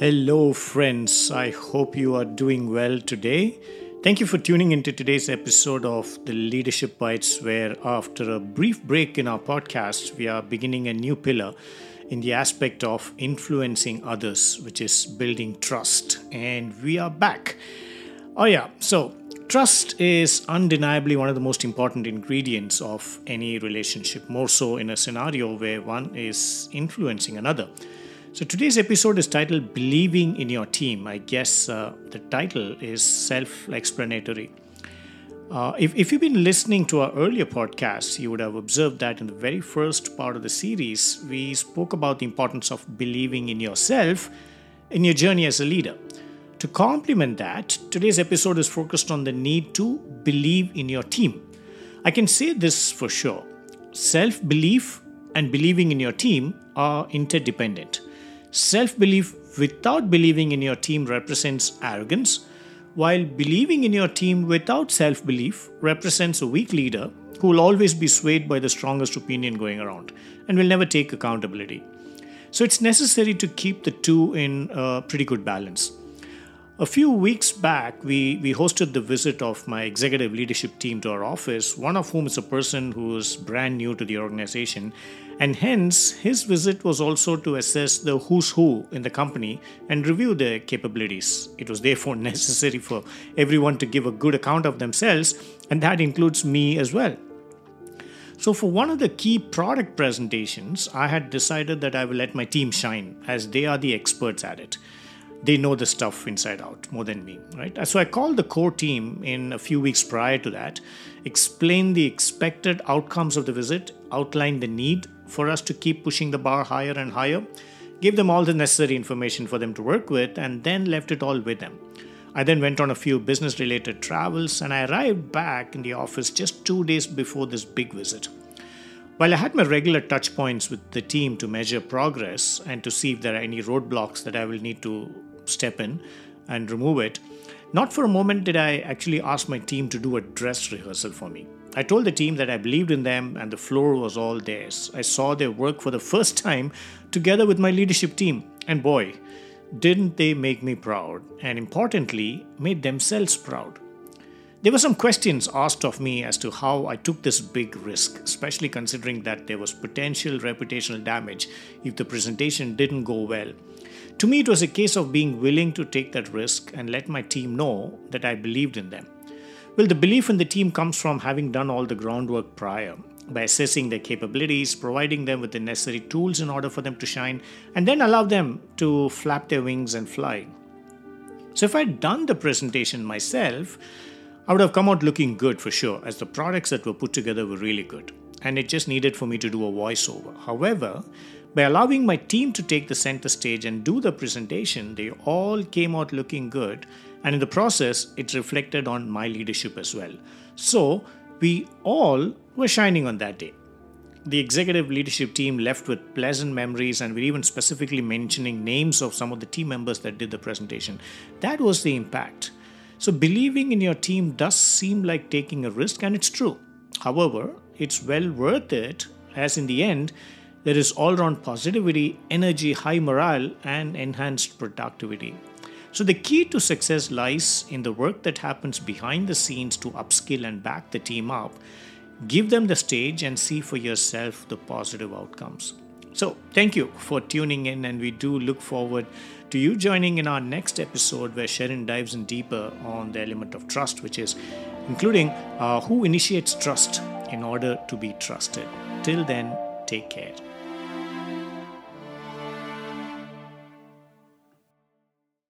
Hello, friends. I hope you are doing well today. Thank you for tuning into today's episode of the Leadership Bytes, where after a brief break in our podcast, we are beginning a new pillar in the aspect of influencing others, which is building trust. And we are back. Oh, yeah. So, trust is undeniably one of the most important ingredients of any relationship, more so in a scenario where one is influencing another. So today's episode is titled Believing in Your Team. I guess uh, the title is self explanatory. Uh, if, if you've been listening to our earlier podcasts, you would have observed that in the very first part of the series, we spoke about the importance of believing in yourself in your journey as a leader. To complement that, today's episode is focused on the need to believe in your team. I can say this for sure self belief and believing in your team are interdependent. Self belief without believing in your team represents arrogance, while believing in your team without self belief represents a weak leader who will always be swayed by the strongest opinion going around and will never take accountability. So it's necessary to keep the two in a pretty good balance. A few weeks back, we, we hosted the visit of my executive leadership team to our office, one of whom is a person who is brand new to the organization. And hence, his visit was also to assess the who's who in the company and review their capabilities. It was therefore necessary for everyone to give a good account of themselves, and that includes me as well. So, for one of the key product presentations, I had decided that I will let my team shine as they are the experts at it they know the stuff inside out more than me, right? So I called the core team in a few weeks prior to that, explained the expected outcomes of the visit, outlined the need for us to keep pushing the bar higher and higher, gave them all the necessary information for them to work with, and then left it all with them. I then went on a few business related travels and I arrived back in the office just two days before this big visit. While I had my regular touch points with the team to measure progress and to see if there are any roadblocks that I will need to step in and remove it. Not for a moment did I actually ask my team to do a dress rehearsal for me. I told the team that I believed in them and the floor was all theirs. I saw their work for the first time together with my leadership team, and boy, didn't they make me proud, and importantly, made themselves proud. There were some questions asked of me as to how I took this big risk, especially considering that there was potential reputational damage if the presentation didn't go well. To me, it was a case of being willing to take that risk and let my team know that I believed in them. Well, the belief in the team comes from having done all the groundwork prior by assessing their capabilities, providing them with the necessary tools in order for them to shine, and then allow them to flap their wings and fly. So, if I'd done the presentation myself, I would have come out looking good for sure, as the products that were put together were really good. And it just needed for me to do a voiceover. However, by allowing my team to take the center stage and do the presentation, they all came out looking good, and in the process, it reflected on my leadership as well. So, we all were shining on that day. The executive leadership team left with pleasant memories, and we're even specifically mentioning names of some of the team members that did the presentation. That was the impact. So, believing in your team does seem like taking a risk, and it's true. However, it's well worth it, as in the end, there is all round positivity, energy, high morale, and enhanced productivity. So, the key to success lies in the work that happens behind the scenes to upskill and back the team up. Give them the stage and see for yourself the positive outcomes. So, thank you for tuning in, and we do look forward to you joining in our next episode where Sharon dives in deeper on the element of trust, which is including uh, who initiates trust in order to be trusted. Till then, take care.